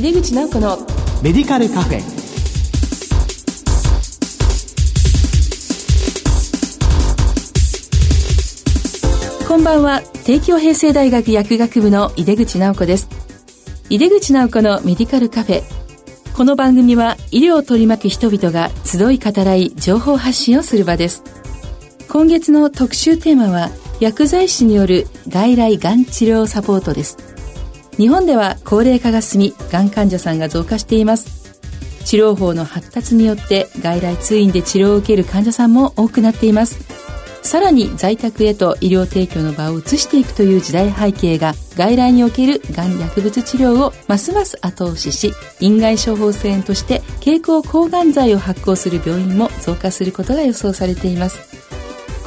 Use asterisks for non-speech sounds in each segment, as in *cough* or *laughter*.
井出口直子のメディカルカフェ。こんばんは。帝京平成大学薬学部の井出口直子です。井出口直子のメディカルカフェ。この番組は医療を取り巻く人々が集い語らい情報発信をする場です。今月の特集テーマは薬剤師による外来がん治療サポートです日本では高齢化が進みがん患者さんが増加しています。治療法の発達によって外来通院で治療を受ける患者さんも多くなっています。さらに在宅へと医療提供の場を移していくという時代背景が外来におけるがん薬物治療をますます後押しし院外処方箋として経口抗がん剤を発行する病院も増加することが予想されています。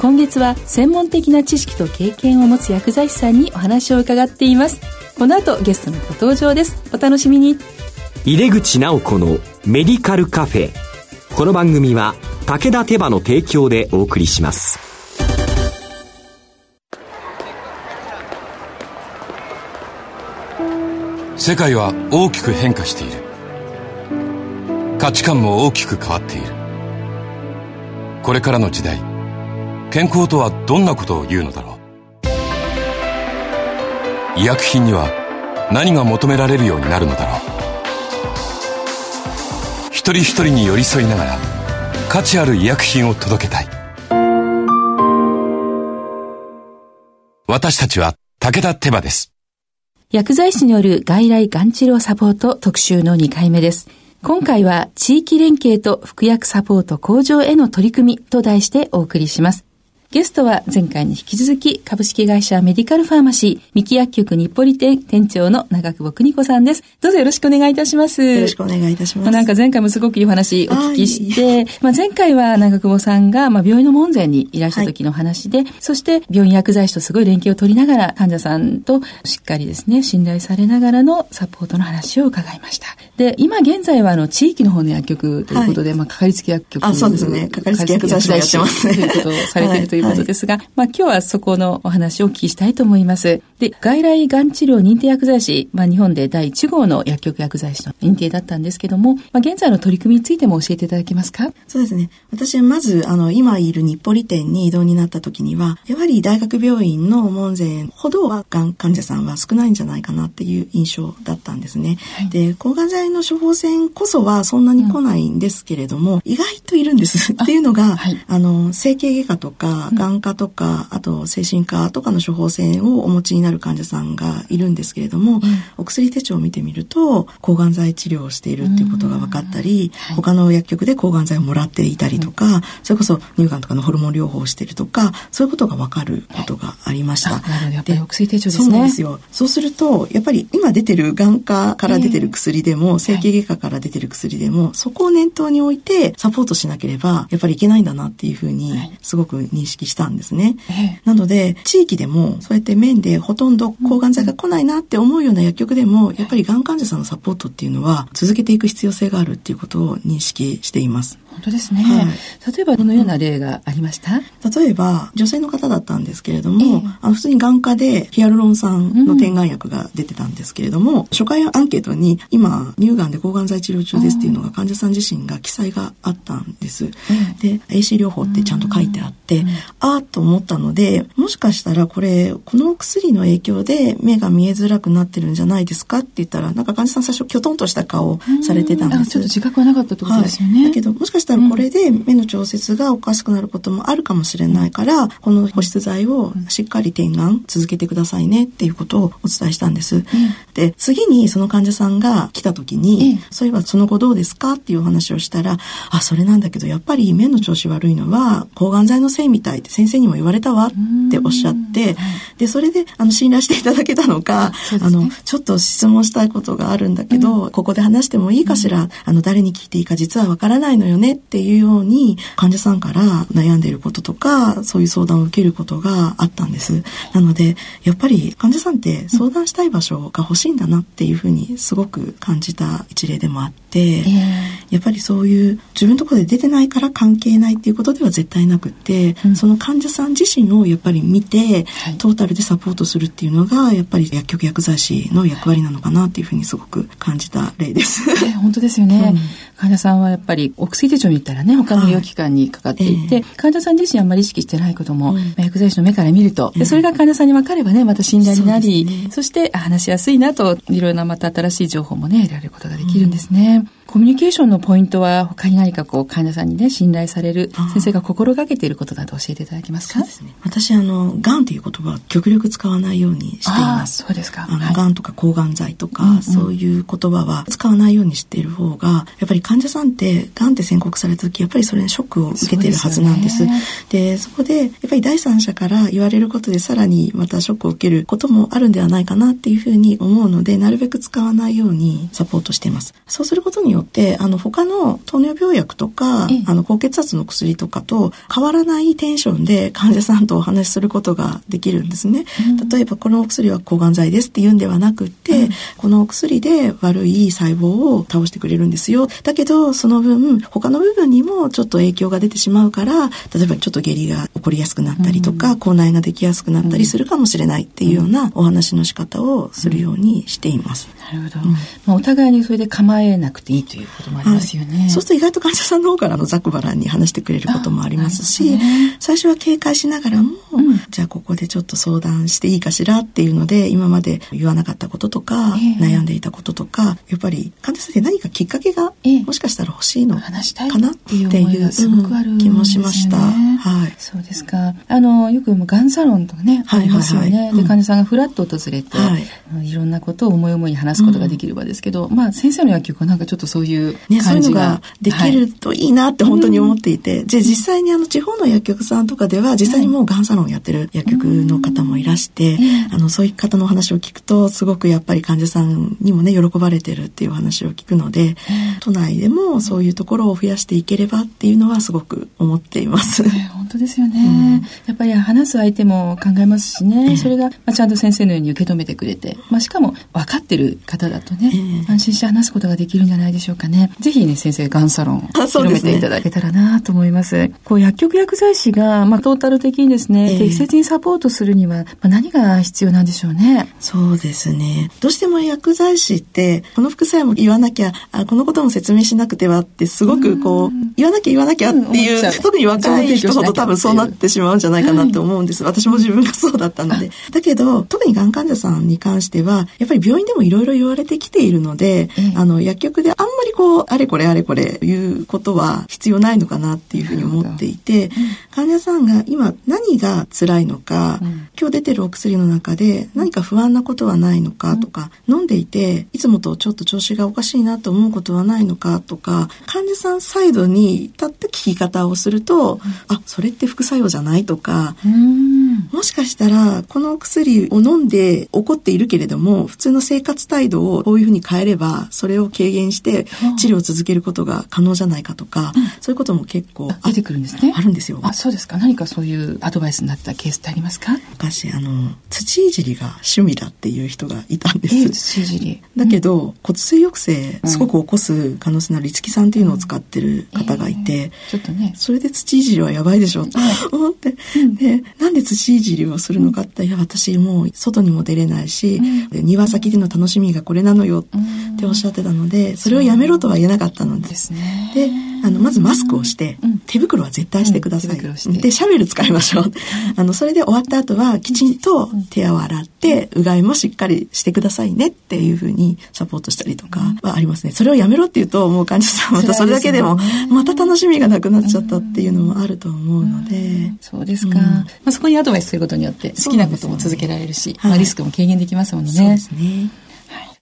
今月は専門的な知識と経験を持つ薬剤師さんにお話を伺っています。この後ゲストのご登場です。お楽しみに。入れ口直子のメディカルカフェ。この番組は武田手羽の提供でお送りします。世界は大きく変化している。価値観も大きく変わっている。これからの時代健康とはどんなことを言うのだろう。医薬品には何が求められるようになるのだろう。一人一人に寄り添いながら価値ある医薬品を届けたい。私たちは武田手羽です。薬剤師による外来がん治療サポート特集の2回目です。今回は地域連携と服薬サポート向上への取り組みと題してお送りします。ゲストは前回に引き続き株式会社メディカルファーマシー三木薬局日暮里店店長の長久保邦子さんです。どうぞよろしくお願いいたします。よろしくお願いいたします。なんか前回もすごくいいお話お聞きして、まあ前回は長久保さんがまあ病院の門前にいらした時の話で、はい、そして病院薬剤師とすごい連携を取りながら患者さんとしっかりですね、信頼されながらのサポートの話を伺いました。で、今現在はあの地域の方の薬局ということで、はい、まあかかりつけ薬局。あ、そうですね。かかりつけ薬剤師をやってます、ね。ということをされているということですが、はいまあ、今日はそこのお話をお聞きしたいと思います。で、外来がん治療認定薬剤師、まあ、日本で第1号の薬局薬剤師の認定だったんですけども、まあ、現在の取り組みについても教えていただけますか？そうですね。私はまず、あの、今いる日暮里店に移動になった時には、やはり大学病院の門前ほどは、がん患者さんは少ないんじゃないかなっていう印象だったんですね。はい、で、抗がん剤の処方箋こそはそんなに来ないんですけれども、うん、意外といるんですっていうのが、あはい、あの、整形外科とか、眼科とか、あと精神科とかの処方箋をお持ちになる患者さんがいるんですけれども、うん、お薬手帳を見てみると抗がん剤治療をしているっていうことが分かったり、はい、他の薬局で抗がん剤をもらっていたりとか、うん、それこそ乳がんとかのホルモン療法をしているとかそういうことが分かることがありました。なるほど。やっぱりお薬手帳ですね。そうですよ。そうするとやっぱり今出てる眼科から出てる薬でも、整形外科から出てる薬でも、そこを念頭に置いてサポートしなければやっぱりいけないんだなっていうふうにすごく認識したんですね。なので地域でもそうやって面でほとんど抗がん剤が来ないなって思うような薬局でも、やっぱりがん患者さんのサポートっていうのは続けていく必要性があるっていうことを認識しています。本当ですね、はい、例えばどのような例がありました？例えば女性の方だったんですけれども、えー、あの普通に眼科でヒアルロン酸の点眼薬が出てたんですけれども、うん、初回アンケートに今乳がんで抗がん剤治療中ですっていうのが患者さん自身が記載があったんです。で AC 療法ってちゃんと書いてあって、うん、ああと思ったのでもしかしたらこれこの薬の影響で目が見えづらくなってるんじゃないですかって言ったらなんか患者さん最初きょとんとした顔されてたんです。ちょっと自覚はなかったってことですよね。はい、だけどもしかしたらこれで目の調節がおかしくなることもあるかもしれないから、この保湿剤をしっかり点眼続けてくださいねっていうことをお伝えしたんです。で、次にその患者さんが来た時に、そういえばその後どうですかっていうお話をしたら、あ、それなんだけどやっぱり目の調子悪いのは抗がん剤のせいみたいって先生にも言われたわっておっしゃって、で、それであの信頼していただけたのか、あね、あの、ちょっと質問したいことがあるんだけど、ここで話してもいいかしら、あの、誰に聞いていいか実はわからないのよねっていうように患者さんから悩んでいることとか、そういう相談を受けることがあったんです。なので、やっぱり患者さんって相談したい場所が欲しいんだなっていうふうにすごく感じた一例でもあって、やっぱりそういう自分のところで出てないから関係ないっていうことでは絶対なくって、うん、その患者さん自身をやっぱり見て、はい、トータルでサポートするっていうのが、やっぱり薬局薬剤師の役割なのかなっていうふうにすごく感じた例です。本当ですよね。うん患者さんはやっぱりお薬手帳に言ったらね、他の医療機関にかかっていて、はい。えー、患者さん自身あんまり意識してないことも、うん、薬剤師の目から見ると、でそれが患者さんに分かればね、また信頼になり、そ、ね,、して話しやすいなと、いろいろなまた新しい情報もね、得られることができるんですね。うんコミュニケーションのポイントは他に何かこう患者さんにね信頼される先生が心がけていることなど教えていただけますか？そうですね。私あのがんという言葉は極力使わないようにしています。そうですか。あの、はい、がんとか抗がん剤とか、うんうん、そういう言葉は使わないようにしている方がやっぱり患者さんってがんって宣告された時やっぱりそれにショックを受けてるはずなんです。でそこでやっぱり第三者から言われることでさらにまたショックを受けることもあるんではないかなっていうふうに思うのでなるべく使わないようにサポートしています。そうすることによってあの他の糖尿病薬とか、あの高血圧の薬とかと変わらないテンションで患者さんとお話しすることができるんですね。例えばこのお薬は抗がん剤ですって言うんではなくって、このお薬で悪い細胞を倒してくれるんですよ。だけどその分他の部分にもちょっと影響が出てしまうから例えばちょっと下痢が起こりやすくなったりとか、口内ができやすくなったりするかもしれないっていうようなお話の仕方をするようにしています。なるほど。まあ、お互いにそれで構えなくていいということもありますよね。そうすると意外と患者さんの方からのざくばらんに話してくれることもありますし、ね、最初は警戒しながらも、うん、じゃあここでちょっと相談していいかしらっていうので、今まで言わなかったこととか、えー、悩んでいたこととか、やっぱり患者さんで何かきっかけが、えー、もしかしたら欲しいのかなっていう気もしました。はい。そうですか。あの、よくがんサロンとかね、ありますよね。で、患者さんがふらっと訪れて、はい、いろんなことを思い思いに話すことができる場ですけど、うん、まあ先生の薬局はなんかちょっとそういう感そういうのができるといいなって本当に思っていて、はい、じゃあ実際にあの地方の薬局さんとかでは実際にもうがんサロンをやってる薬局の方もいらして、あのそういう方のお話を聞くとすごくやっぱり患者さんにもね喜ばれてるっていう話を聞くので、都内でもそういうところを増やしていければっていうのはすごく思っています。本当ですよね、うん、やっぱり話す相手も考えますしね、それが、まあ、ちゃんと先生のように受け止めてくれて、まあ、しかも分かってる方だとね、安心して話すことができるんじゃないでしょうかね。ぜひひね、先生、がんサロン、広めていただけたらなと思います。すね、こう、薬局薬剤師が、まあ、トータル的にですね、えー、適切にサポートするには、まあ、何が必要なんでしょうね。そうですね。どうしても薬剤師って、この副作用も言わなきゃ、あこのことも説明しなくてはって、すごくこう、言わなきゃ言わなきゃっていう、うん、特に若い人ほど多分そうなってしまうんじゃないかなと思うんです。はい、私も自分がそうだったので。*laughs* だけど、特にがん患者さんに関しては、やっぱり病院でもいろいろ言われてきているので、えー、あの、薬局であんまりこう、あれこれあれこれ言うことは必要ないのかなっていうふうに思っていて、患者さんが今何が辛いのか、うん、今日出てるお薬の中で何か不安なことはないのかとか、うん、飲んでいていつもとちょっと調子がおかしいなと思うことはないのかとか、患者さんサイドに立って聞き方をすると、うん、あ、それって副作用じゃないとか、もしかしたらこのお薬を飲んで怒っているけれども、普通の生活態度をこういうふうに変えれば、それを軽減して治療を続けることが可能じゃないかとか、うん、そういうことも結構出てくるんですね。あるんですよ。あ、そうですか。何かそういうアドバイスになったケースってありますか？昔、あの、土いじりが趣味だっていう人がいたんです。えー、土いじり。だけど、うん、骨髄抑制、すごく起こす可能性のある樹さんっていうのを使ってる方がいて、えー、ちょっとね。それで土いじりはやばいでしょって思って、で、なんで土いじりをするのかって、いや、私もう外にも出れないし、庭先での楽しみがこれなのよっておっしゃってたので、それをやめろとは言えなかったので、ですね。で、あの、まずマスクをして、うん、手袋は絶対してください。うん、で、シャベル使いましょう。あの、それで終わった後は、きちんと手を洗って、うがいもしっかりしてくださいねっていうふうにサポートしたりとかはありますね。それをやめろって言うと、もう患者さんまたそれだけでも、また楽しみがなくなっちゃったっていうのもあると思うので。そうですか。まあ、そこにアドバイスすることによって、好きなことも続けられるし、まあ、リスクも軽減できますもんね。そうですね。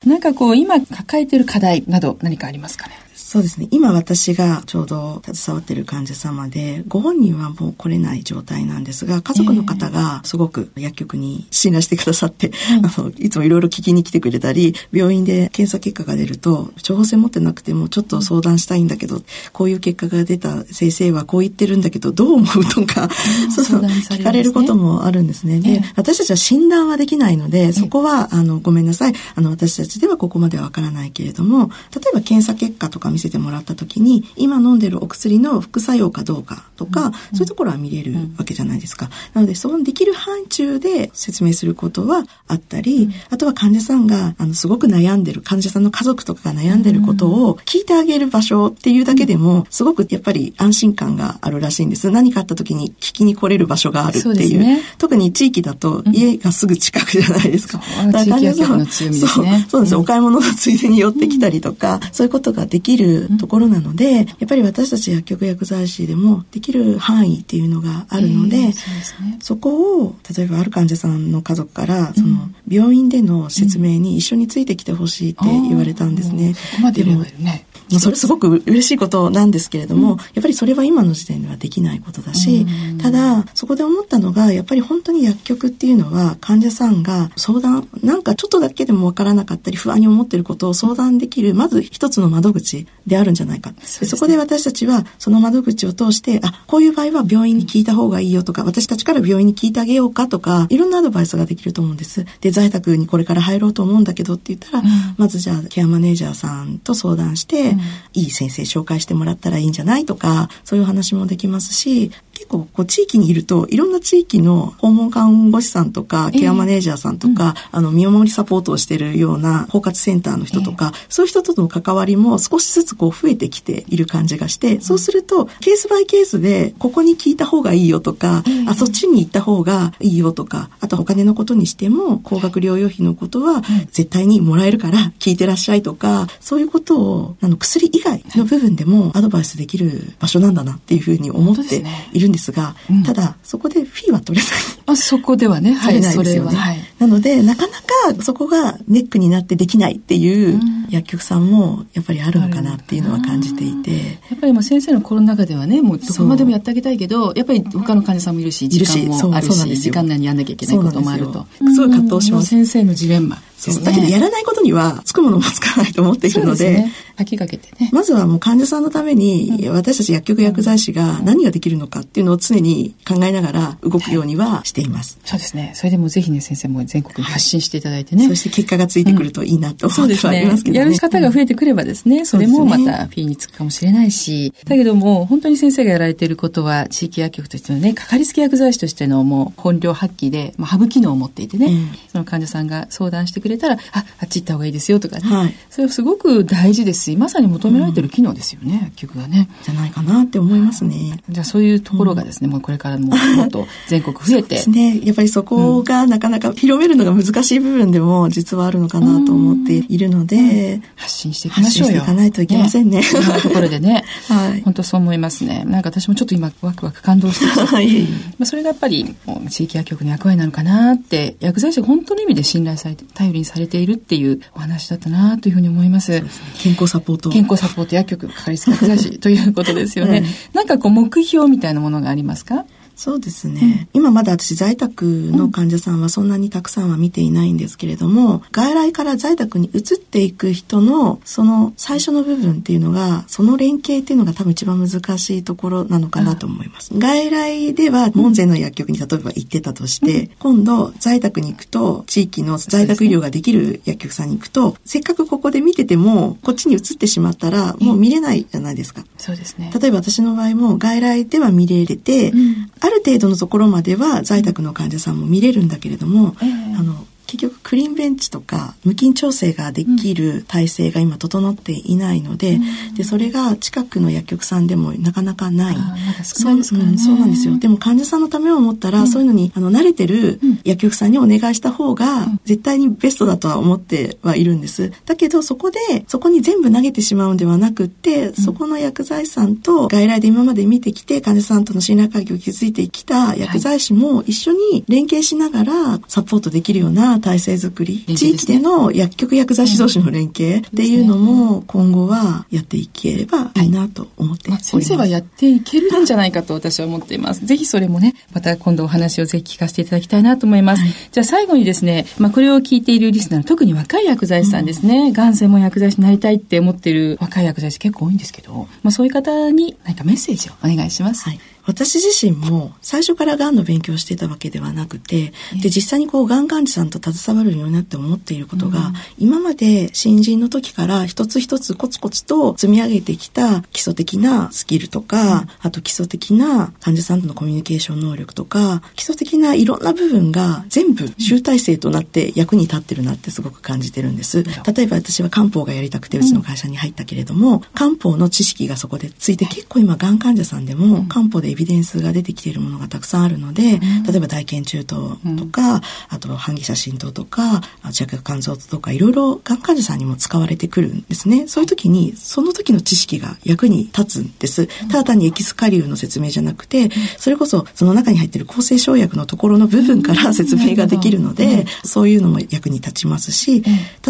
なんかこう、今抱えている課題など何かありますかね？そうですね。今私がちょうど携わってる患者様で、ご本人はもう来れない状態なんですが、家族の方がすごく薬局に信頼してくださって、えー、あの、いつもいろいろ聞きに来てくれたり、病院で検査結果が出ると、処方箋持ってなくてもちょっと相談したいんだけど、こういう結果が出た先生はこう言ってるんだけど、どう思うとか、*laughs* そうそう、聞かれることもあるんですね。で、私たちは診断はできないので、そこは、あの、ごめんなさい。あの、私たちではここまではわからないけれども、例えば検査結果とか見せてもらった時に、今飲んでるお薬の副作用かどうかとか、うん、そういうところは見れるわけじゃないですか。なので、そのできる範疇で説明することはあったり、うん、あとは患者さんが、あの、すごく悩んでる、患者さんの家族とかが悩んでることを聞いてあげる場所っていうだけでも、すごくやっぱり安心感があるらしいんです。何かあった時に聞きに来れる場所があるっていう。うね、特に地域だと家がすぐ近くじゃないですか。うん、だから患者さん、そうそうです、お買い物のついでに寄ってきたりとか、そういうことができるところなので、やっぱり私たち薬局薬剤師でもできる範囲っていうのがあるので、えーそでね、そこを例えばある患者さんの家族からその病院での説明に一緒についてきてほしいって言われたんですね。うん、でもねそれすごく嬉しいことなん。ですけれども、うん、やっぱりそれは今の時点ではできないことだし、ただ、そこで思ったのが、やっぱり本当に薬局っていうのは、患者さん。が相談、なん。かちょっとだけでもわからなかったり、不安に思ってることを相談できる、まず一つの窓口であるん。じゃないか。そ、ね、そこで私たちは、その窓口を通して、あ、こういう場合は病院に聞いた方がいいよとか、私たちから病院に聞いてあげようかとか、いろん。なアドバイスができると思うん。です。で、在宅にこれから入ろうと思うんだけどって言ったら、うん、まずじゃあ、ケアマネージャーさんと相談して、うん、いい先生紹介してもらったらいいんじゃないとか、そういう話もできますし、結構こう地域にいるといろんな地域の訪問看護師さんとかケアマネージャーさんとか、えー、あの見守りサポートをしているような包括センターの人とか、えー、そういう人との関わりも少しずつこう増えてきている感じがして、そうするとケースバイケースでここに聞いた方がいいよとか、えー、あそっちに行った方がいいよとか、あとお金のことにしても高額療養費のことは絶対にもらえるから聞いてらっしゃいとか、そういうことをあの薬以外の部分でもアドバイスできる場所なんだなっていうふうに思っているんですが、うん、ただそこでフィーは取れない。あそこではね、はい、ないですよね。はい、なので、なかなかそこがネックになってできないっていう薬局さんもやっぱりあるのかなっていうのは感じていて。やっぱりもう先生のコロナ禍ではね、もうどこまでもやってあげたいけど、やっぱり他の患者さんもいるし、時間もあるし、時間内にやんなきゃいけないこともあると。すごい葛藤します。先生のジレンマ。そうだけどやらないことにはつくものもつかないと思っているので、ね、先駆けてね。まずはもう患者さんのために、私たち薬局薬剤師が何ができるのかっていうのを常に考えながら動くようにはしています。そうですね。それでもぜひね、先生も全国に発信していただいてね。そして結果がついてくるといいなと思ってはいますけどね。やる方が増えてくればですね、それもまたフィーにつくかもしれないし、だけども、本当に先生がやられていることは、地域薬局としてのね、かかりつけ薬剤師としてのもう本領発揮で、まあ、ハブ機能を持っていてね、その患者さんが相談してくれたら、あ、あち行った方がいいですよとかね、はい、それはすごく大事ですしまさに求められてる機能ですよね、薬局がね。じゃないかなって思いますね。じゃあそういうところがですね、うん、もうこれからももっと全国増えて。*laughs* ですね。やっぱりそこがなかなか広めるのが難しい部分でも実はあるのかなと思っているので、発信していきましょうよ。発信していかないといけませんね。ねいところでね。*laughs* はい。本当そう思いますね。なんか私もちょっと今ワクワク感動してきて。*laughs* はい。まあそれがやっぱり地域薬局の役割なのかなって、薬剤師が本当の意味で信頼されて、頼りにされているっていうお話だったなというふうに思います。すね、健康サポート。健康サポート薬局かかりつけ薬剤師ということですよね。う *laughs* ん、なんかこう目標みたいなものがありますか？そうですね、うん、今まだ私在宅の患者さんはそんなにたくさんは見ていないんですけれども、外来から在宅に移っていく人のその最初の部分っていうのが、その連携っていうのが多分一番難しいところなのかなと思います。外来では門前の薬局に例えば行ってたとして、うん、今度在宅に行くと、地域の在宅医療ができる薬局さんに行くと、せっかくここで見てても、こっちに移ってしまったらもう見れないじゃないですか。そうですね。例えば私の場合も外来では見れて、うん、ある程度のところまでは在宅の患者さんも見れるんだけれども、えー、あの結局クリーンベンチとか無菌調整ができる体制が今整っていないので、うん、でそれが近くの薬局さんでもなかなかない。そう、ね、うん、そうなんですよ。でも患者さんのためを思ったら、うん、そういうのにあの慣れてる薬局さんにお願いした方が絶対にベストだとは思ってはいるんです。だけどそこでそこに全部投げてしまうんではなくって、そこの薬剤師さんと外来で今まで見てきて患者さんとの信頼関係を築いてきた薬剤師も一緒に連携しながらサポートできるよな体制づくり、地域での薬局薬剤師同士の連携っていうのも今後はやっていければいいなと思っております。先生はやっていけるんじゃないかと私は思っています。ぜひそれもね、また今度お話をぜひ聞かせていただきたいなと思います。はい、じゃあ最後にですね、まあこれを聞いているリスナー、特に若い薬剤師さんですね、が、うん専門薬剤師になりたいって思っている若い薬剤師結構多いんですけど、まあそういう方に何かメッセージをお願いします。はい私自身も最初からがんの勉強してたわけではなくて、で、実際にこう、がん患者さんと携わるようになって思っていることが、うん、今まで新人の時から一つ一つコツコツと積み上げてきた基礎的なスキルとか、うん、あと基礎的な患者さんとのコミュニケーション能力とか、基礎的ないろんな部分が全部集大成となって役に立ってるなってすごく感じてるんです。例えば私は漢方がやりたくてうちの会社に入ったけれども、漢方の知識がそこでついて結構今がん患者さんでも漢方でエビデンスが出てきているものがたくさんあるので、例えば大腱中等とか、あと半偽写真等とか、着薬肝臓とかいろいろがん患者さんにも使われてくるんですね。そういう時にその時の知識が役に立つんです。ただ単にエキスカリウの説明じゃなくて、それこそその中に入っている抗生生薬のところの部分から説明ができるので、そういうのも役に立ちますし、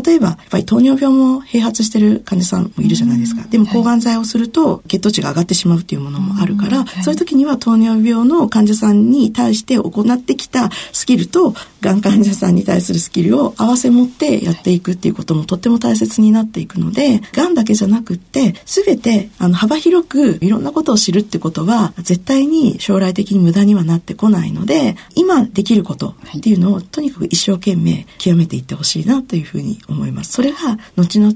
例えばやっぱり糖尿病も併発してる患者さんもいるじゃないですか。でも抗がん剤をすると血糖値が上がってしまうっていうものもあるから、そういう時には糖尿病の患者さんに対して行ってきたスキルとがん患者さんに対するスキルを合わせ持ってやっていくっていうこともとっても大切になっていくので、がんだけじゃなくって、すべてあの幅広くいろんなことを知るってことは絶対に将来的に無駄にはなってこないので、今できることっていうのをとにかく一生懸命極めていってほしいなというふうに思います。それが後々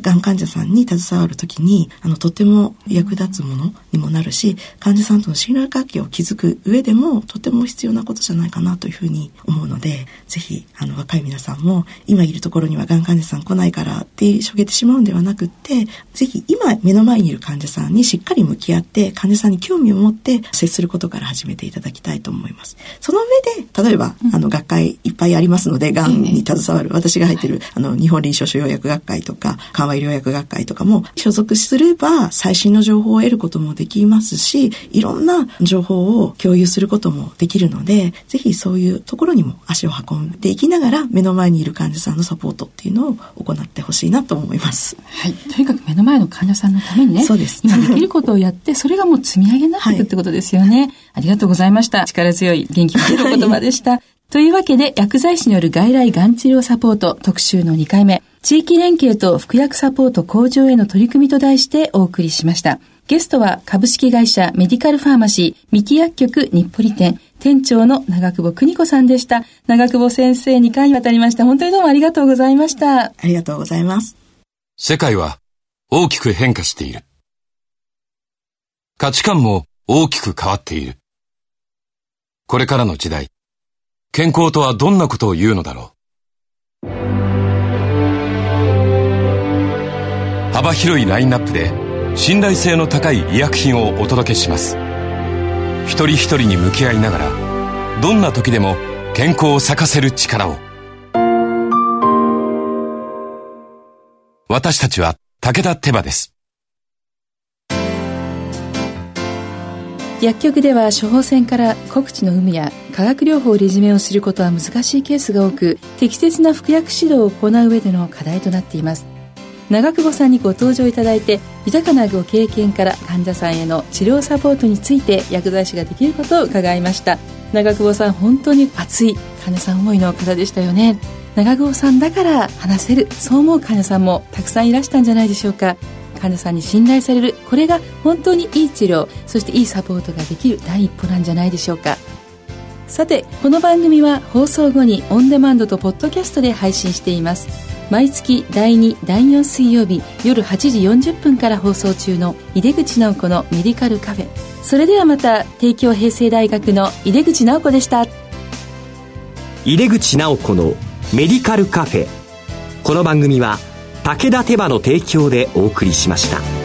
がん患者さんに携わるときにあのとても役立つものにもなるし、患者さんとの信頼関係を築く上でもとても必要なことじゃないかなというふうに思うので、ぜひあの若い皆さんも今いるところにはがん患者さん来ないからってしょげてしまうんではなくって、ぜひ今目の前にいる患者さんにしっかり向き合って患者さんに興味を持って接することから始めていただきたいと思います。その上で、例えば、あの学会いっぱいありますので、がんに携わる、私が入ってる、あの日本臨床腫瘍薬学会とか、緩和医療薬学会とかも所属すれば最新の情報を得ることもできますし、いろんな情報を共有することもできるので、ぜひそういうところにも足を運んでいきながら、目の前にいる患者さんのサポートっていうのを行ってほしいなと思います。はい。とにかく目の前の患者さんのためにね、そうです。今できることをやって、それがもう積み上げになっていくってことですよね。はい、ありがとうございました。力強い元気が出る言葉でした。というわけで、薬剤師による外来がん治療サポート特集の2回目、地域連携と服薬サポート向上への取り組みと題してお送りしました。ゲストは株式会社メディカルファーマシー三木薬局日暮里店店長の長久保邦子さんでした。長久保先生2回にわたりました。本当にどうもありがとうございました。ありがとうございます。世界は大きく変化している。価値観も大きく変わっている。これからの時代、健康とはどんなことを言うのだろう。幅広いラインナップで信頼性の高い医薬品をお届けします。一人一人に向き合いながらどんな時でも健康を咲かせる力を。私たちは武田手羽です。薬局では処方箋から告知の有無や化学療法リジメをすることは難しいケースが多く適切な服薬指導を行う上での課題となっています。長久保さんにご登場いただいて豊かなご経験から患者さんへの治療サポートについて薬剤師ができることを伺いました。長久保さん本当に熱い患者さん思いの方でしたよね。長久保さんだから話せるそう思う患者さんもたくさんいらしたんじゃないでしょうか。患者さんに信頼されるこれが本当にいい治療そしていいサポートができる第一歩なんじゃないでしょうか。さてこの番組は放送後にオンデマンドとポッドキャストで配信しています。毎月第2第4水曜日夜8時40分から放送中の井出口直子のメディカルカフェ。それではまた帝京平成大学の井出口直子でした。井出口直子のメディカルカフェ。この番組は武田手羽の提供でお送りしました。